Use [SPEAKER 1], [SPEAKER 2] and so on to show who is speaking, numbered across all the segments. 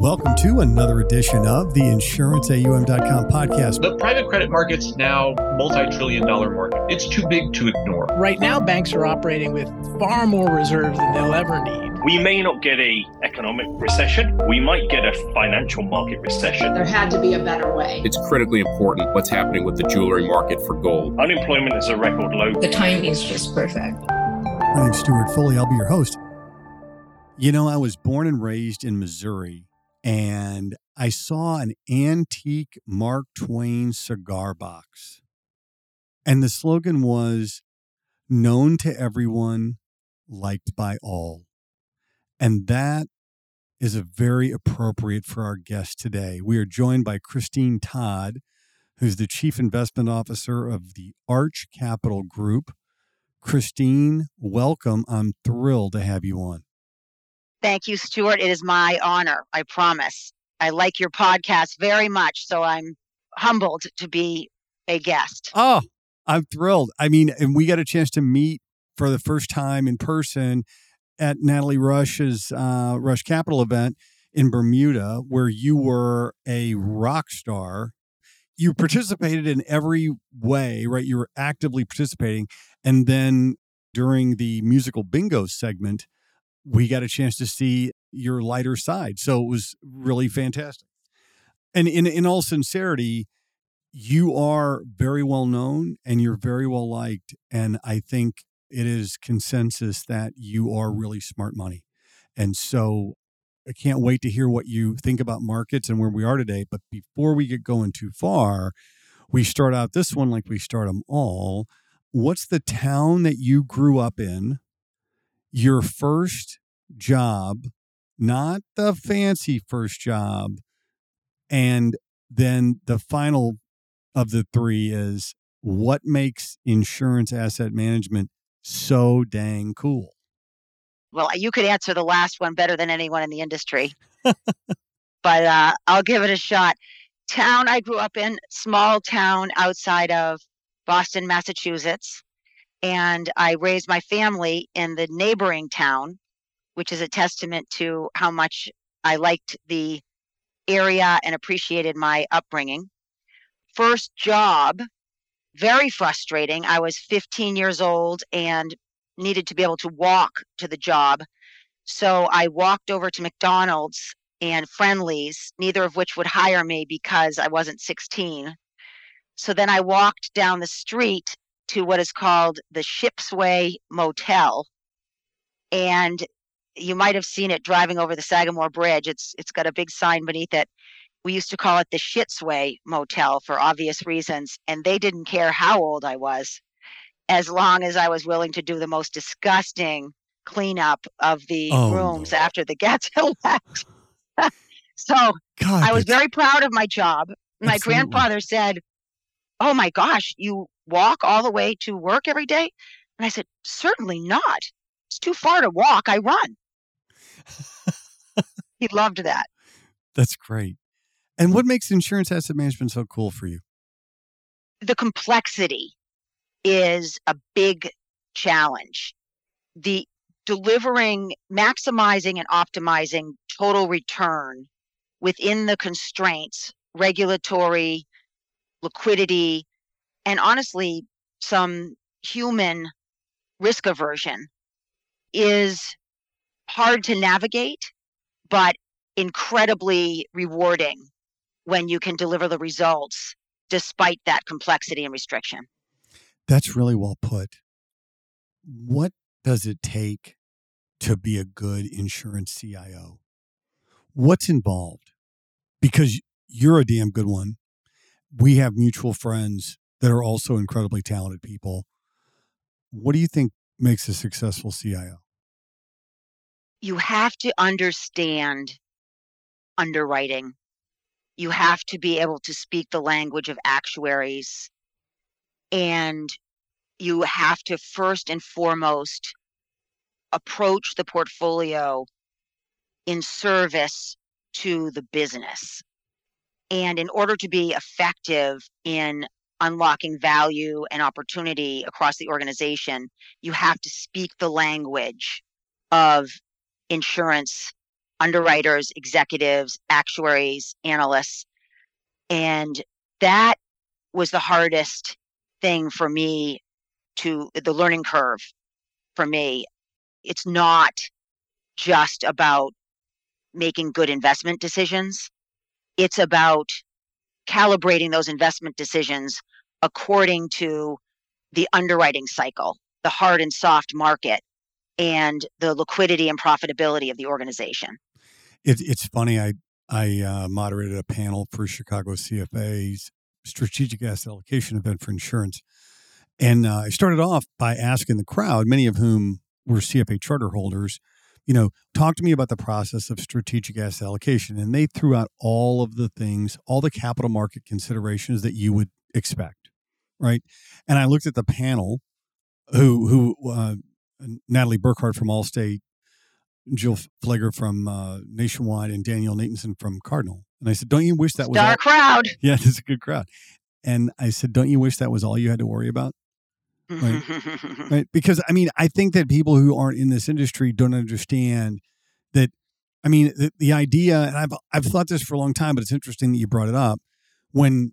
[SPEAKER 1] Welcome to another edition of the InsuranceAUM.com podcast.
[SPEAKER 2] The private credit market's now multi-trillion dollar market. It's too big to ignore.
[SPEAKER 3] Right now, banks are operating with far more reserves than they'll ever need.
[SPEAKER 4] We may not get a economic recession. We might get a financial market recession.
[SPEAKER 5] There had to be a better way.
[SPEAKER 6] It's critically important what's happening with the jewelry market for gold.
[SPEAKER 4] Unemployment is a record low.
[SPEAKER 5] The time is just perfect.
[SPEAKER 1] My name's Stewart Foley. I'll be your host. You know, I was born and raised in Missouri, and I saw an antique Mark Twain cigar box. And the slogan was known to everyone, liked by all. And that is a very appropriate for our guest today. We are joined by Christine Todd, who's the Chief Investment Officer of the Arch Capital Group. Christine, welcome. I'm thrilled to have you on.
[SPEAKER 7] Thank you, Stewart. It is my honor. I promise. I like your podcast very much, so I'm humbled to be a guest.
[SPEAKER 1] Oh, I'm thrilled. I mean, and we got a chance to meet for the first time in person at Natalie Rush's uh, Rush Capital event in Bermuda, where you were a rock star. You participated in every way, right? You were actively participating. And then during the musical bingo segment, we got a chance to see your lighter side. So it was really fantastic. And in, in all sincerity, you are very well known and you're very well liked. And I think it is consensus that you are really smart money. And so I can't wait to hear what you think about markets and where we are today. But before we get going too far, we start out this one like we start them all. What's the town that you grew up in? Your first job, not the fancy first job. And then the final of the three is what makes insurance asset management so dang cool?
[SPEAKER 7] Well, you could answer the last one better than anyone in the industry, but uh, I'll give it a shot. Town I grew up in, small town outside of Boston, Massachusetts. And I raised my family in the neighboring town, which is a testament to how much I liked the area and appreciated my upbringing. First job very frustrating. I was 15 years old and needed to be able to walk to the job. So I walked over to McDonald's and Friendly's, neither of which would hire me because I wasn't 16. So then I walked down the street to what is called the Shipsway Motel. And you might have seen it driving over the Sagamore Bridge. It's it's got a big sign beneath it we used to call it the Shitsway Motel for obvious reasons, and they didn't care how old I was, as long as I was willing to do the most disgusting cleanup of the oh, rooms Lord. after the guests left. so God, I was very proud of my job. My absolutely. grandfather said, "Oh my gosh, you walk all the way to work every day?" And I said, "Certainly not. It's too far to walk. I run." he loved that.
[SPEAKER 1] That's great. And mm. what makes insurance asset management so cool for you?
[SPEAKER 7] The complexity is a big challenge. The delivering, maximizing, and optimizing total return within the constraints, regulatory, liquidity, and honestly, some human risk aversion is hard to navigate, but incredibly rewarding when you can deliver the results despite that complexity and restriction.
[SPEAKER 1] That's really well put. What does it take to be a good insurance CIO? What's involved? Because you're a damn good one. We have mutual friends that are also incredibly talented people. What do you think makes a successful CIO?
[SPEAKER 7] You have to understand underwriting you have to be able to speak the language of actuaries and you have to first and foremost approach the portfolio in service to the business. And in order to be effective in unlocking value and opportunity across the organization, you have to speak the language of insurance underwriters, executives, actuaries, analysts. And that was the hardest thing for me to the learning curve for me. It's not just about making good investment decisions, it's about calibrating those investment decisions according to the underwriting cycle, the hard and soft market, and the liquidity and profitability of the organization.
[SPEAKER 1] It, it's funny. I I uh, moderated a panel for Chicago CFA's strategic asset allocation event for insurance, and uh, I started off by asking the crowd, many of whom were CFA charter holders, you know, talk to me about the process of strategic asset allocation. And they threw out all of the things, all the capital market considerations that you would expect, right? And I looked at the panel, who who uh, Natalie Burkhardt from Allstate, Jill Flegger from uh, Nationwide, and Daniel Natanson from Cardinal. And I said, "Don't you wish that was
[SPEAKER 7] our crowd?"
[SPEAKER 1] Yeah, it's a good crowd. And I said, "Don't you wish that was all you had to worry about?" Right. right? Because I mean, I think that people who aren't in this industry don't understand that. I mean, the, the idea, and I've I've thought this for a long time, but it's interesting that you brought it up. When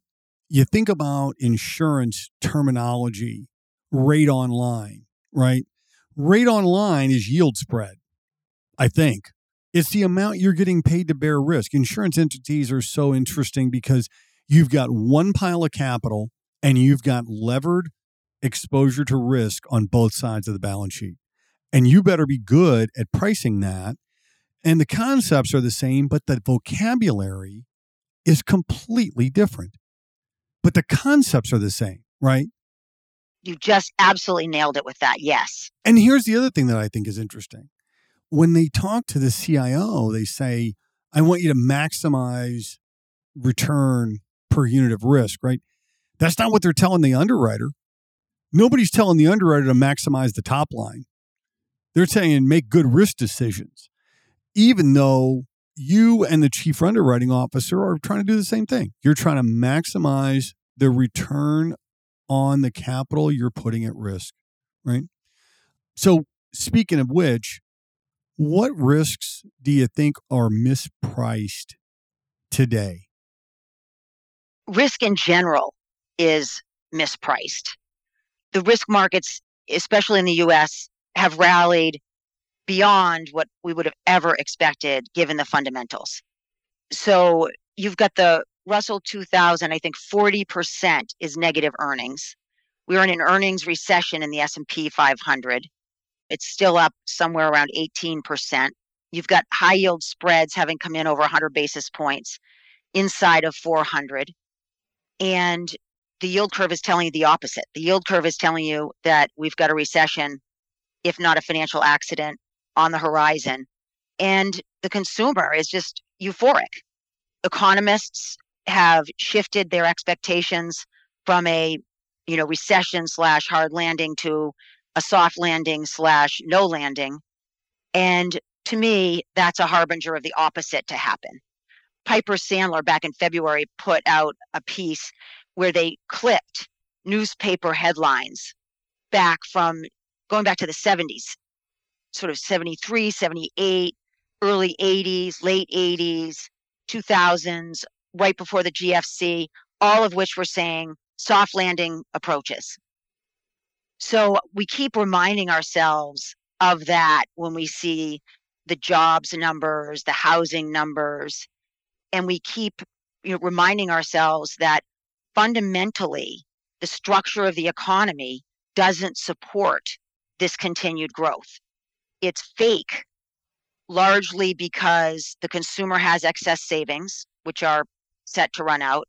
[SPEAKER 1] you think about insurance terminology, rate on line, right? Rate on line is yield spread. I think it's the amount you're getting paid to bear risk. Insurance entities are so interesting because you've got one pile of capital and you've got levered exposure to risk on both sides of the balance sheet. And you better be good at pricing that. And the concepts are the same, but the vocabulary is completely different. But the concepts are the same, right?
[SPEAKER 7] you just absolutely nailed it with that. Yes.
[SPEAKER 1] And here's the other thing that I think is interesting. When they talk to the CIO, they say, I want you to maximize return per unit of risk, right? That's not what they're telling the underwriter. Nobody's telling the underwriter to maximize the top line. They're saying make good risk decisions, even though you and the chief underwriting officer are trying to do the same thing. You're trying to maximize the return on the capital you're putting at risk, right? So, speaking of which, what risks do you think are mispriced today?
[SPEAKER 7] Risk in general is mispriced. The risk markets, especially in the US, have rallied beyond what we would have ever expected given the fundamentals. So, you've got the Russell 2000, I think 40% is negative earnings. We are in an earnings recession in the S&P 500. It's still up somewhere around 18%. You've got high yield spreads having come in over 100 basis points inside of 400. And the yield curve is telling you the opposite. The yield curve is telling you that we've got a recession, if not a financial accident, on the horizon. And the consumer is just euphoric. Economists have shifted their expectations from a you know recession slash hard landing to a soft landing slash no landing and to me that's a harbinger of the opposite to happen piper sandler back in february put out a piece where they clipped newspaper headlines back from going back to the 70s sort of 73 78 early 80s late 80s 2000s right before the GFC, all of which were saying soft landing approaches. So we keep reminding ourselves of that when we see the jobs numbers, the housing numbers, and we keep you know, reminding ourselves that fundamentally the structure of the economy doesn't support this continued growth. It's fake, largely because the consumer has excess savings, which are set to run out,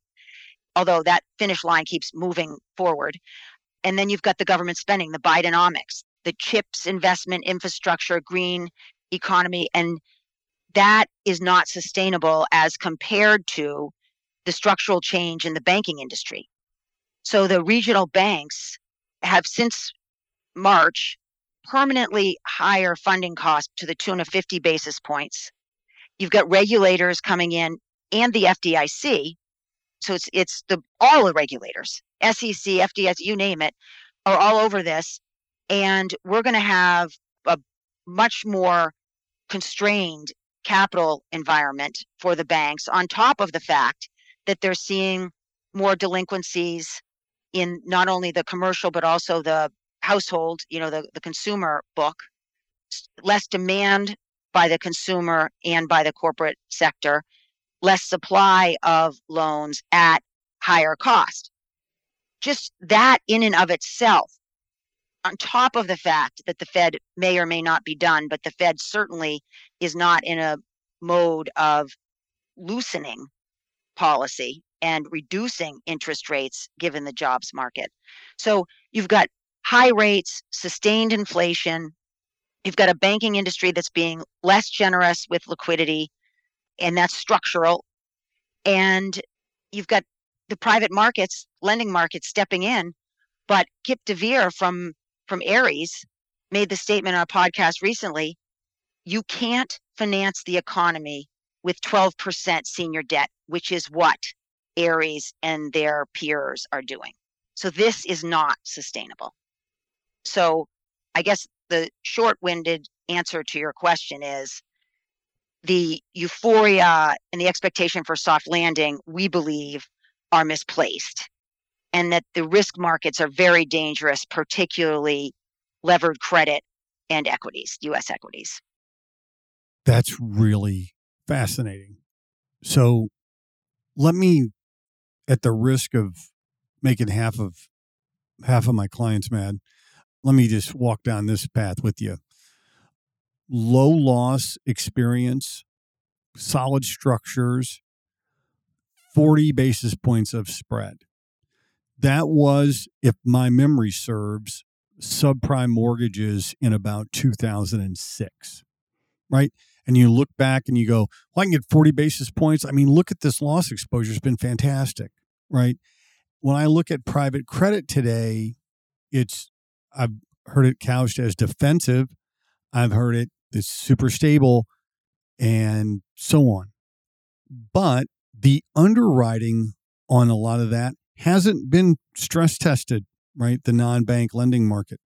[SPEAKER 7] although that finish line keeps moving forward. And then you've got the government spending, the Bidenomics, the chips investment infrastructure, green economy, and that is not sustainable as compared to the structural change in the banking industry. So the regional banks have since March permanently higher funding costs to the tune of 50 basis points. You've got regulators coming in and the FDIC. So it's it's the all the regulators, SEC, FDIC, you name it, are all over this, and we're going to have a much more constrained capital environment for the banks, on top of the fact that they're seeing more delinquencies in not only the commercial but also the household, you know, the, the consumer book, less demand by the consumer and by the corporate sector, less supply of loans at higher cost. Just that in and of itself, on top of the fact that the Fed may or may not be done, but the Fed certainly is not in a mode of loosening policy and reducing interest rates given the jobs market. So you've got high rates, sustained inflation. You've got a banking industry that's being less generous with liquidity, and that's structural. And you've got the private markets, lending markets stepping in. But Kip deVeer from from Ares made the statement on a podcast recently you can't finance the economy with 12% senior debt, which is what Ares and their peers are doing. So this is not sustainable. So I guess the short winded answer to your question is the euphoria and the expectation for soft landing, we believe, are misplaced. And that the risk markets are very dangerous, particularly levered credit and equities, US equities.
[SPEAKER 1] That's really fascinating. So let me, at the risk of making half of half of my clients mad, let me just walk down this path with you. Low loss experience, solid structures, 40 basis points of spread. That was, if my memory serves, subprime mortgages in about 2006, right? And you look back and you go, well, I can get 40 basis points. I mean, look at this loss exposure. It's been fantastic, right? When I look at private credit today, it's, I've heard it couched as defensive. I've heard it, it's super stable and so on. But the underwriting on a lot of that hasn't been stress tested, right? The non bank lending market.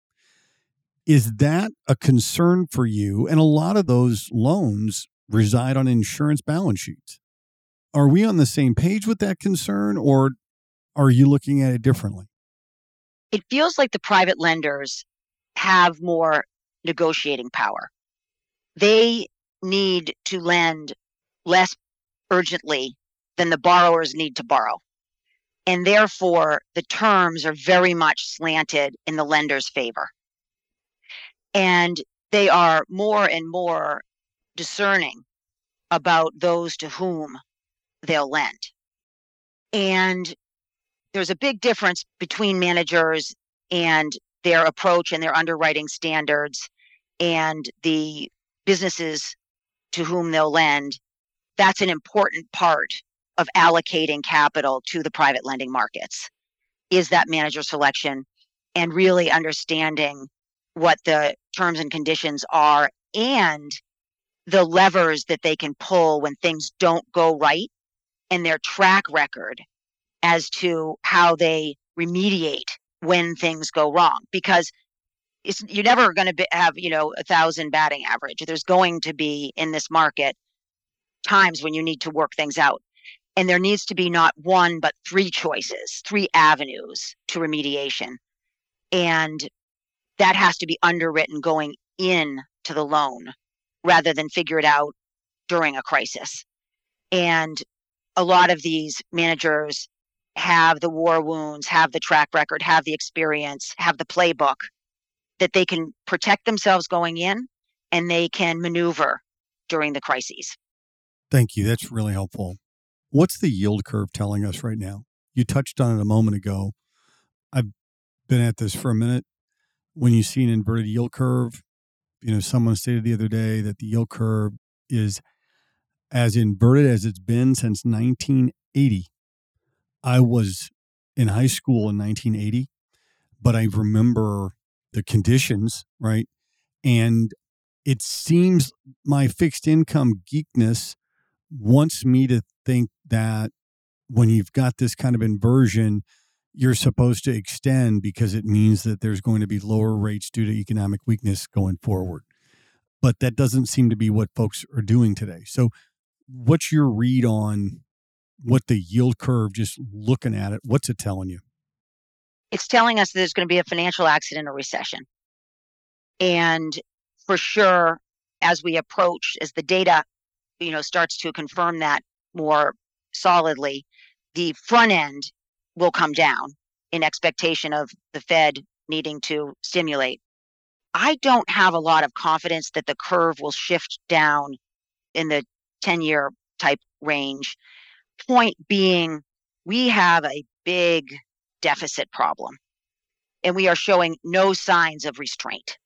[SPEAKER 1] Is that a concern for you? And a lot of those loans reside on insurance balance sheets. Are we on the same page with that concern or are you looking at it differently?
[SPEAKER 7] It feels like the private lenders have more negotiating power. They need to lend less urgently than the borrowers need to borrow. And therefore, the terms are very much slanted in the lender's favor. And they are more and more discerning about those to whom they'll lend. And there's a big difference between managers and their approach and their underwriting standards and the businesses to whom they'll lend. That's an important part of allocating capital to the private lending markets is that manager selection and really understanding what the terms and conditions are and the levers that they can pull when things don't go right and their track record as to how they remediate when things go wrong because it's, you're never going to have you know a thousand batting average. There's going to be in this market times when you need to work things out. And there needs to be not one but three choices three avenues to remediation. And that has to be underwritten going in to the loan rather than figure it out during a crisis. And a lot of these managers have the war wounds have the track record have the experience have the playbook that they can protect themselves going in and they can maneuver during the crises
[SPEAKER 1] Thank you. That's really helpful. What's the yield curve telling us right now? You touched on it a moment ago. I've been at this for a minute. When you see an inverted yield curve, you know, someone stated the other day that the yield curve is as inverted as it's been since 1980. I was in high school in 1980, but I remember the conditions, right? And it seems my fixed income geekness wants me to think that when you've got this kind of inversion, you're supposed to extend because it means that there's going to be lower rates due to economic weakness going forward. but that doesn't seem to be what folks are doing today. So, what's your read on what the yield curve, just looking at it, what's it telling you?
[SPEAKER 7] It's telling us there's going to be a financial accident or recession. And for sure, as we approach, as the data, you know, starts to confirm that more solidly, the front end will come down in expectation of the Fed needing to stimulate. I don't have a lot of confidence that the curve will shift down in the 10 year type range. Point being, we have a big deficit problem and we are showing no signs of restraint.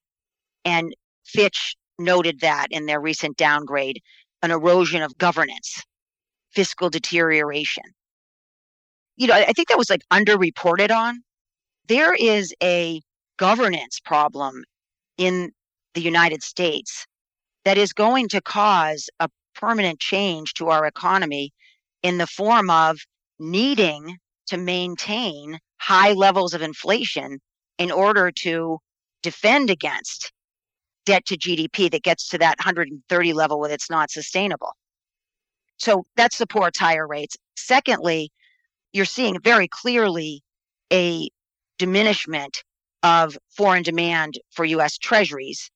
[SPEAKER 7] And Fitch noted that in their recent downgrade an erosion of governance, fiscal deterioration. You know, I think that was like underreported on. There is a governance problem in the United States that is going to cause a permanent change to our economy in the form of needing to maintain high levels of inflation in order to defend against debt to GDP that gets to that 130 level when it's not sustainable. So that supports higher rates. Secondly, you're seeing very clearly a diminishment of foreign demand for US treasuries,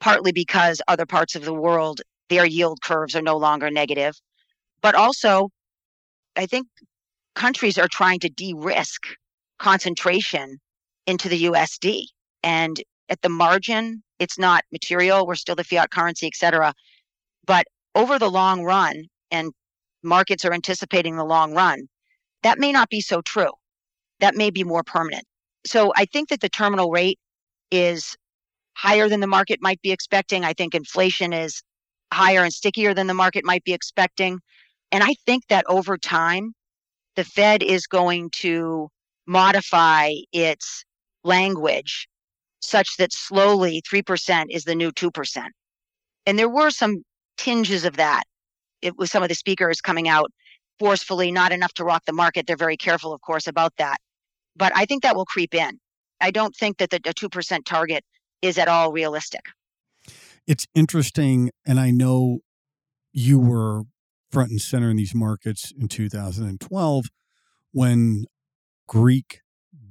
[SPEAKER 7] partly because other parts of the world, their yield curves are no longer negative. But also, I think countries are trying to de risk concentration into the USD. And at the margin, it's not material. We're still the fiat currency, et cetera. But over the long run, and markets are anticipating the long run, that may not be so true. That may be more permanent. So I think that the terminal rate is higher than the market might be expecting. I think inflation is higher and stickier than the market might be expecting. And I think that over time, the Fed is going to modify its language such that slowly 3% is the new 2%. And there were some tinges of that. It was some of the speakers coming out forcefully, not enough to rock the market. They're very careful, of course, about that. But I think that will creep in. I don't think that the, the 2% target is at all realistic.
[SPEAKER 1] It's interesting. And I know you were front and center in these markets in 2012 when Greek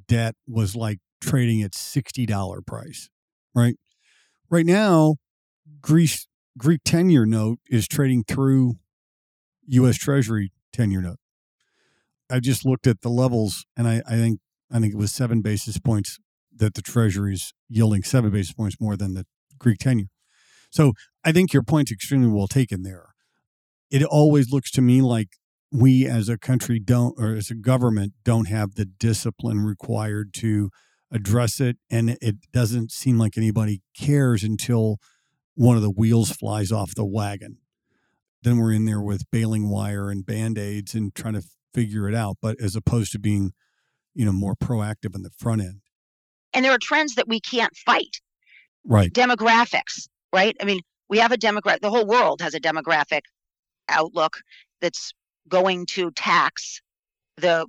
[SPEAKER 1] debt was like trading at $60 price, right? Right now, Greece Greek 10 year note is trading through US Treasury 10 year note. I just looked at the levels and I, I think I think it was seven basis points that the Treasury is yielding seven basis points more than the Greek 10 year. So I think your point's extremely well taken there. It always looks to me like we as a country don't, or as a government, don't have the discipline required to address it. And it doesn't seem like anybody cares until one of the wheels flies off the wagon. Then we're in there with baling wire and band aids and trying to figure it out, but as opposed to being, you know, more proactive in the front end.
[SPEAKER 7] And there are trends that we can't fight.
[SPEAKER 1] Right.
[SPEAKER 7] Demographics, right? I mean, we have a demographic, the whole world has a demographic outlook that's going to tax the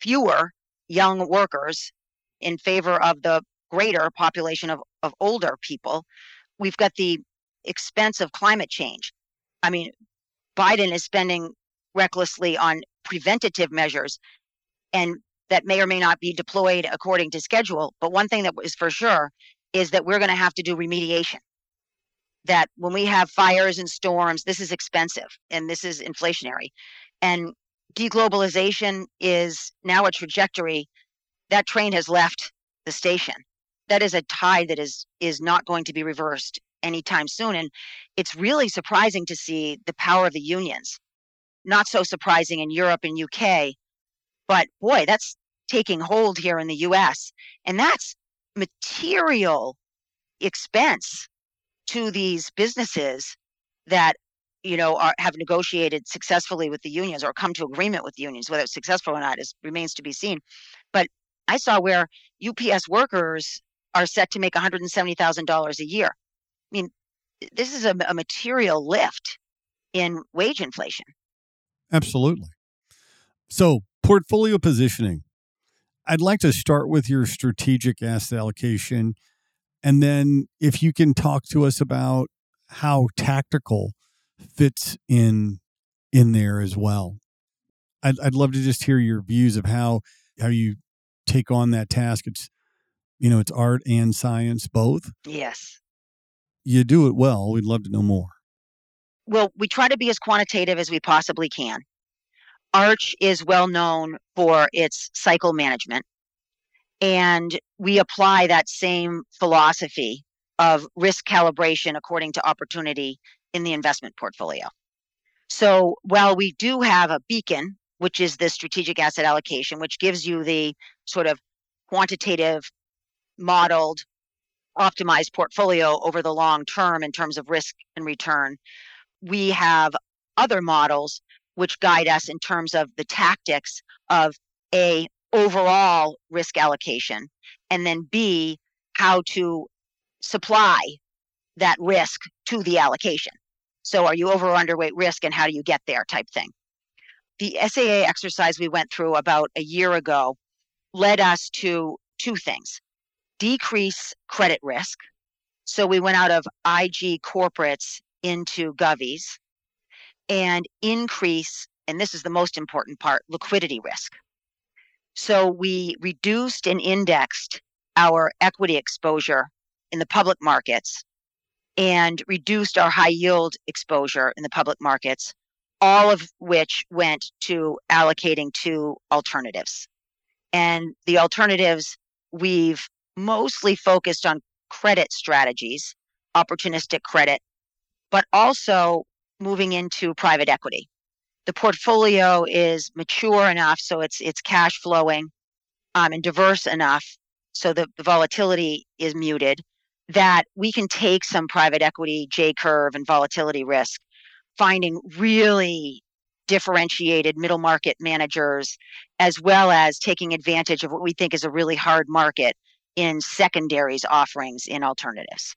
[SPEAKER 7] fewer young workers in favor of the greater population of, of older people. We've got the expense of climate change. I mean, Biden is spending recklessly on preventative measures, and that may or may not be deployed according to schedule. But one thing that is for sure is that we're going to have to do remediation. That when we have fires and storms, this is expensive and this is inflationary. And deglobalization is now a trajectory that train has left the station. That is a tide that is is not going to be reversed anytime soon. And it's really surprising to see the power of the unions. Not so surprising in Europe and UK, but boy, that's taking hold here in the US. And that's material expense to these businesses that you know are, have negotiated successfully with the unions or come to agreement with the unions whether it's successful or not is remains to be seen but I saw where UPS workers are set to make $170,000 a year. I mean, this is a, a material lift in wage inflation.
[SPEAKER 1] Absolutely. So, portfolio positioning. I'd like to start with your strategic asset allocation. And then, if you can talk to us about how tactical fits in in there as well. I'd, I'd love to just hear your views of how how you take on that task. It's you know it's art and science both.
[SPEAKER 7] Yes.
[SPEAKER 1] You do it well. We'd love to know more.
[SPEAKER 7] Well, we try to be as quantitative as we possibly can. Arch is well known for its cycle management, and we apply that same philosophy of risk calibration according to opportunity in the investment portfolio. So while we do have a beacon, which is the strategic asset allocation, which gives you the sort of quantitative, modeled, optimized portfolio over the long term in terms of risk and return, we have other models which guide us in terms of the tactics of a overall risk allocation and then b how to supply that risk to the allocation. So are you over or underweight risk and how do you get there type thing. The saa exercise we went through about a year ago led us to two things. Decrease credit risk. So we went out of ig corporates into govies and increase, and this is the most important part, liquidity risk. So we reduced and indexed our equity exposure in the public markets and reduced our high yield exposure in the public markets, all of which went to allocating to alternatives. And the alternatives, we've mostly focused on credit strategies, opportunistic credit, but also moving into private equity. The portfolio is mature enough so it's it's cash flowing um, and diverse enough so the, the volatility is muted that we can take some private equity J curve and volatility risk, finding really differentiated middle market managers, as well as taking advantage of what we think is a really hard market in secondaries offerings in alternatives.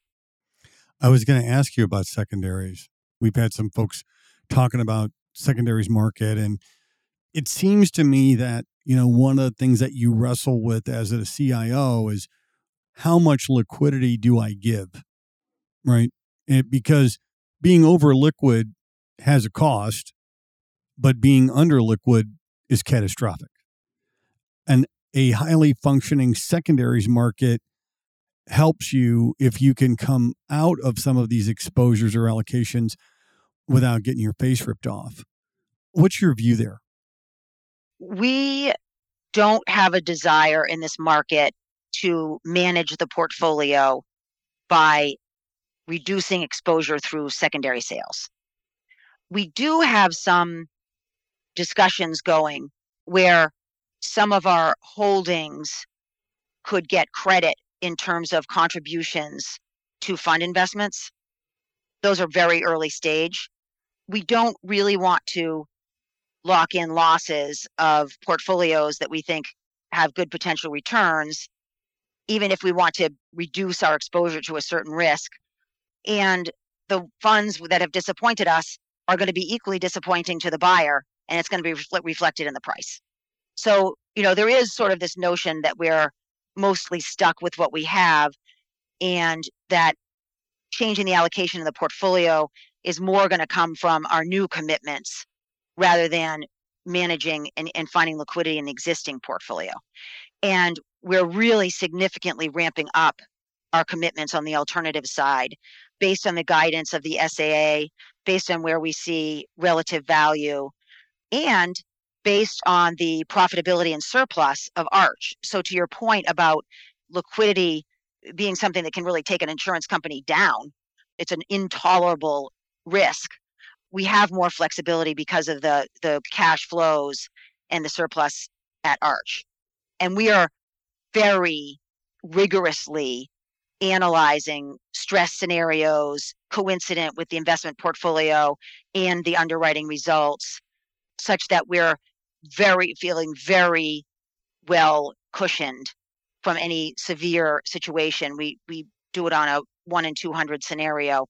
[SPEAKER 1] I was going to ask you about secondaries. We've had some folks talking about secondaries market, and it seems to me that you know one of the things that you wrestle with as a CIO is how much liquidity do I give, right? It, because being over liquid has a cost, but being under liquid is catastrophic. And a highly functioning secondaries market helps you if you can come out of some of these exposures or allocations without getting your face ripped off. What's your view there?
[SPEAKER 7] We don't have a desire in this market to manage the portfolio by reducing exposure through secondary sales. We do have some discussions going where some of our holdings could get credit in terms of contributions to fund investments. Those are very early stage. We don't really want to lock in losses of portfolios that we think have good potential returns, even if we want to reduce our exposure to a certain risk. And the funds that have disappointed us are going to be equally disappointing to the buyer, and it's going to be refl- reflected in the price. So, you know, there is sort of this notion that we're mostly stuck with what we have and that changing the allocation of the portfolio is more going to come from our new commitments rather than managing and, and finding liquidity in the existing portfolio. And we're really significantly ramping up our commitments on the alternative side based on the guidance of the SAA, based on where we see relative value, and based on the profitability and surplus of Arch. So, to your point about liquidity being something that can really take an insurance company down, it's an intolerable risk. We have more flexibility because of the the cash flows and the surplus at Arch, and we are very rigorously analyzing stress scenarios coincident with the investment portfolio and the underwriting results such that we're very feeling very well cushioned from any severe situation. We we do it on a one in two hundred scenario,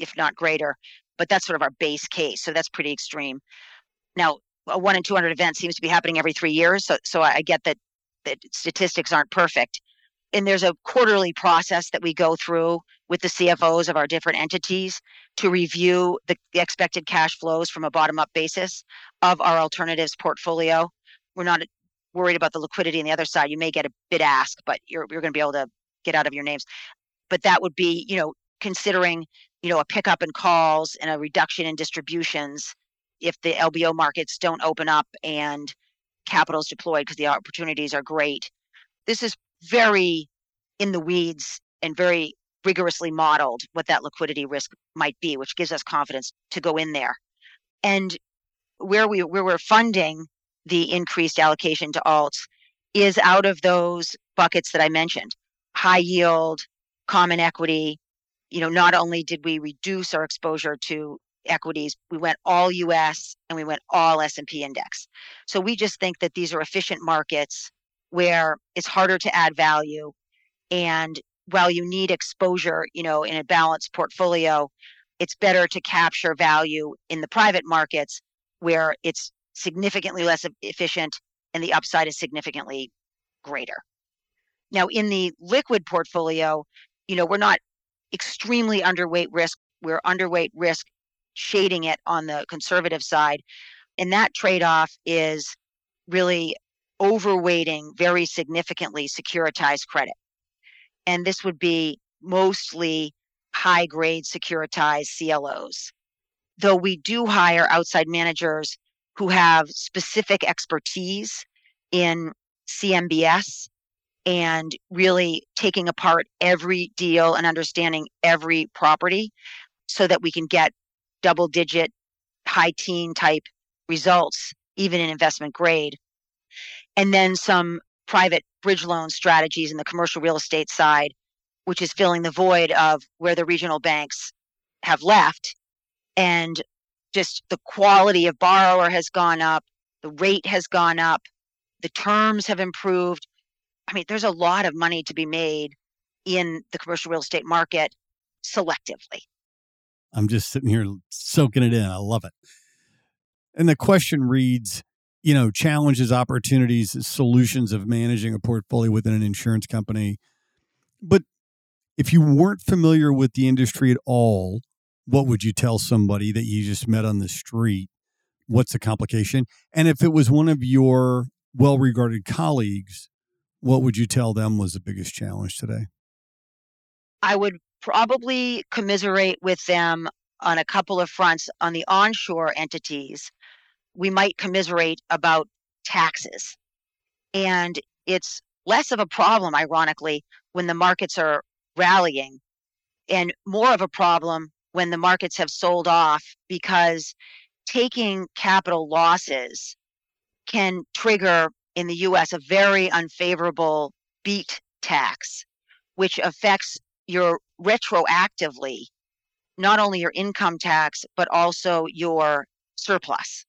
[SPEAKER 7] if not greater. But that's sort of our base case. So that's pretty extreme. Now, a one in two hundred event seems to be happening every three years. So so I get that that statistics aren't perfect. And there's a quarterly process that we go through with the CFOs of our different entities to review the, the expected cash flows from a bottom up basis of our alternatives portfolio. We're not worried about the liquidity on the other side. You may get a bid ask, but you're, you're going to be able to get out of your names. But that would be, you know, considering, you know, a pickup in calls and a reduction in distributions if the LBO markets don't open up and capital is deployed because the opportunities are great. This is very in the weeds and very rigorously modeled what that liquidity risk might be, which gives us confidence to go in there. And where we where we're funding the increased allocation to alts is out of those buckets that I mentioned. High yield, common equity. You know, not only did we reduce our exposure to equities, we went all US and we went all S&P index. So we just think that these are efficient markets where it's harder to add value and while you need exposure, you know, in a balanced portfolio, it's better to capture value in the private markets where it's significantly less efficient and the upside is significantly greater. Now, in the liquid portfolio, you know, we're not extremely underweight risk. We're underweight risk shading it on the conservative side. And that trade off is really overweighting very significantly securitized credit and this would be mostly high grade securitized CLOs. Though we do hire outside managers who have specific expertise in CMBS and really taking apart every deal and understanding every property so that we can get double digit, high teen type results, even in investment grade. And then some private bridge loan strategies in the commercial real estate side, which is filling the void of where the regional banks have left. And just the quality of borrower has gone up, the rate has gone up, the terms have improved. I mean, there's a lot of money to be made in the commercial real estate market selectively.
[SPEAKER 1] I'm just sitting here soaking it in. I love it. And the question reads you know, challenges, opportunities, solutions of managing a portfolio within an insurance company. But if you weren't familiar with the industry at all, what would you tell somebody that you just met on the street? What's the complication? And if it was one of your well regarded colleagues, what would you tell them was the biggest challenge today?
[SPEAKER 7] I would probably commiserate with them on a couple of fronts on the onshore entities we might commiserate about taxes. And it's less of a problem, ironically, when the markets are rallying, and more of a problem when the markets have sold off because taking capital losses can trigger in the US a very unfavorable BEAT tax, which affects your retroactively not only your income tax, but also your surplus.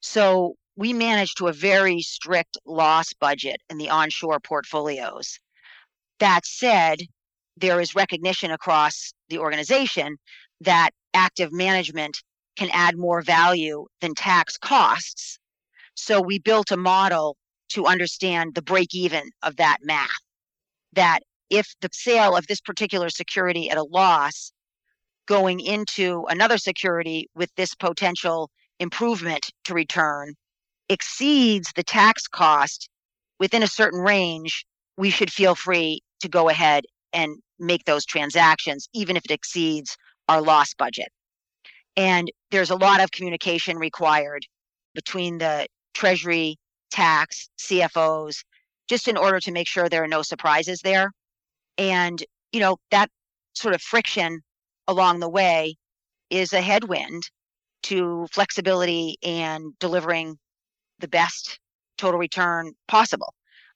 [SPEAKER 7] So we manage to a very strict loss budget in the onshore portfolios. That said, there is recognition across the organization that active management can add more value than tax costs. So we built a model to understand the break even of that math. That if the sale of this particular security at a loss going into another security with this potential improvement to return exceeds the tax cost within a certain range, we should feel free to go ahead and make those transactions, even if it exceeds our loss budget. And there's a lot of communication required between the Treasury, tax, CFOs, just in order to make sure there are no surprises there. And, you know, that sort of friction along the way is a headwind to flexibility and delivering the best total return possible.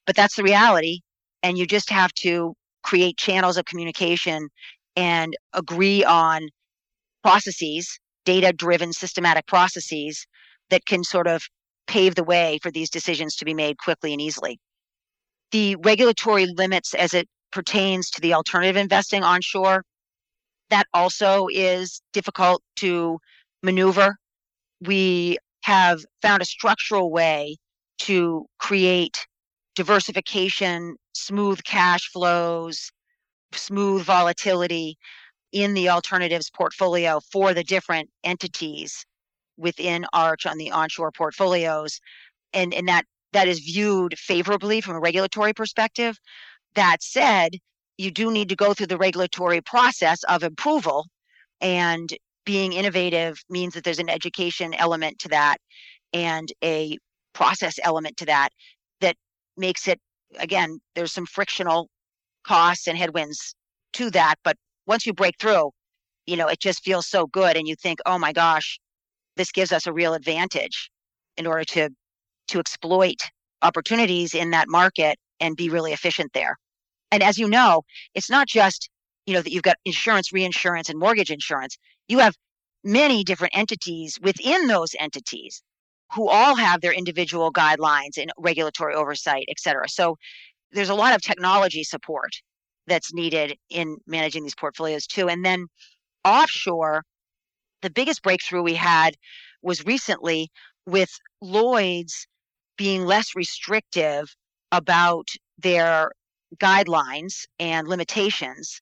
[SPEAKER 7] But that's the reality. And you just have to create channels of communication and agree on processes, data driven systematic processes that can sort of pave the way for these decisions to be made quickly and easily. The regulatory limits as it pertains to the alternative investing onshore, that also is difficult to maneuver. We have found a structural way to create diversification, smooth cash flows, smooth volatility in the alternatives portfolio for the different entities within Arch on the onshore portfolios. And, and that that is viewed favorably from a regulatory perspective. That said, you do need to go through the regulatory process of approval and being innovative means that there's an education element to that and a process element to that that makes it again there's some frictional costs and headwinds to that but once you break through you know it just feels so good and you think oh my gosh this gives us a real advantage in order to to exploit opportunities in that market and be really efficient there and as you know it's not just you know that you've got insurance reinsurance and mortgage insurance you have many different entities within those entities who all have their individual guidelines and regulatory oversight, et cetera. So there's a lot of technology support that's needed in managing these portfolios too. And then offshore, the biggest breakthrough we had was recently with Lloyd's being less restrictive about their guidelines and limitations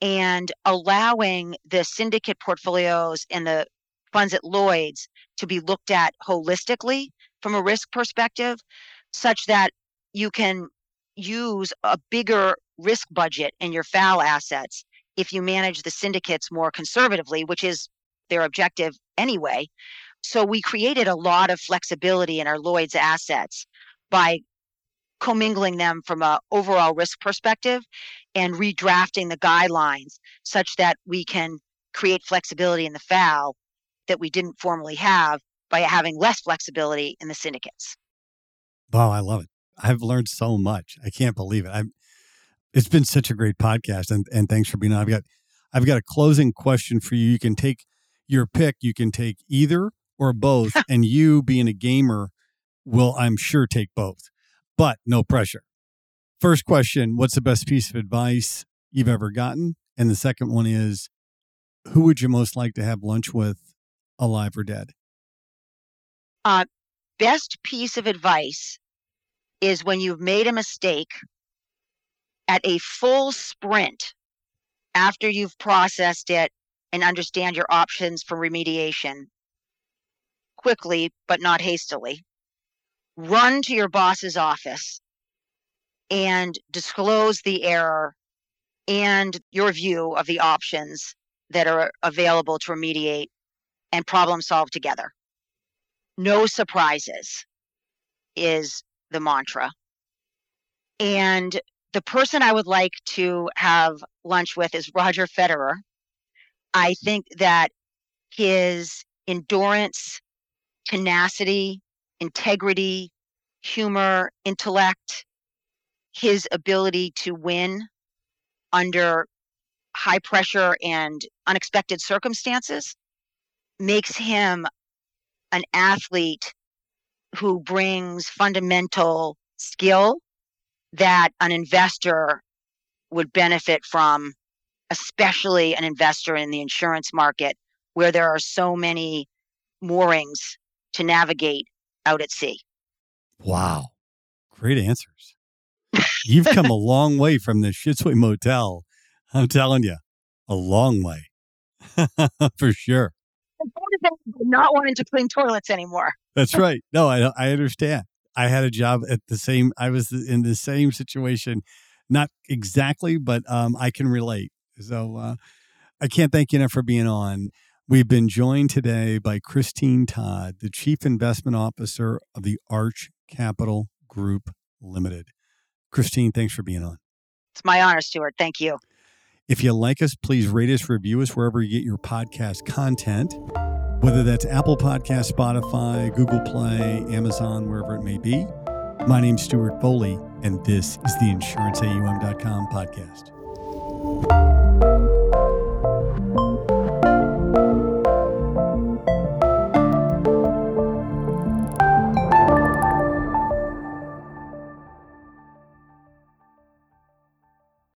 [SPEAKER 7] and allowing the syndicate portfolios and the funds at Lloyd's to be looked at holistically from a risk perspective, such that you can use a bigger risk budget in your FAL assets if you manage the syndicates more conservatively, which is their objective anyway. So we created a lot of flexibility in our Lloyd's assets by commingling them from a overall risk perspective and redrafting the guidelines such that we can create flexibility in the FAL that we didn't formally have by having less flexibility in the syndicates.
[SPEAKER 1] Wow, I love it. I've learned so much. I can't believe it. I'm it's been such a great podcast and, and thanks for being on. I've got I've got a closing question for you. You can take your pick. You can take either or both. and you being a gamer will, I'm sure, take both. But no pressure. First question What's the best piece of advice you've ever gotten? And the second one is Who would you most like to have lunch with, alive or dead?
[SPEAKER 7] Uh, best piece of advice is when you've made a mistake at a full sprint after you've processed it and understand your options for remediation quickly but not hastily run to your boss's office and disclose the error and your view of the options that are available to remediate and problem solve together. No surprises is the mantra. And the person I would like to have lunch with is Roger Federer. I think that his endurance, tenacity, integrity, humor, intellect, his ability to win under high pressure and unexpected circumstances makes him an athlete who brings fundamental skill that an investor would benefit from, especially an investor in the insurance market where there are so many moorings to navigate out at sea.
[SPEAKER 1] Wow. Great answers. You've come a long way from the Schitzway Motel. I'm telling you, a long way. For sure.
[SPEAKER 7] Not wanting to clean toilets anymore.
[SPEAKER 1] That's right. No, I, I understand. I had a job at the same, I was in the same situation, not exactly, but um, I can relate. So uh, I can't thank you enough for being on. We've been joined today by Christine Todd, the Chief Investment Officer of the Arch Capital Group Limited. Christine, thanks for being on.
[SPEAKER 7] It's my honor, Stewart. Thank you.
[SPEAKER 1] If you like us, please rate us, review us wherever you get your podcast content, whether that's Apple Podcast, Spotify, Google Play, Amazon, wherever it may be. My name's Stewart Foley, and this is the InsuranceAUM.com podcast.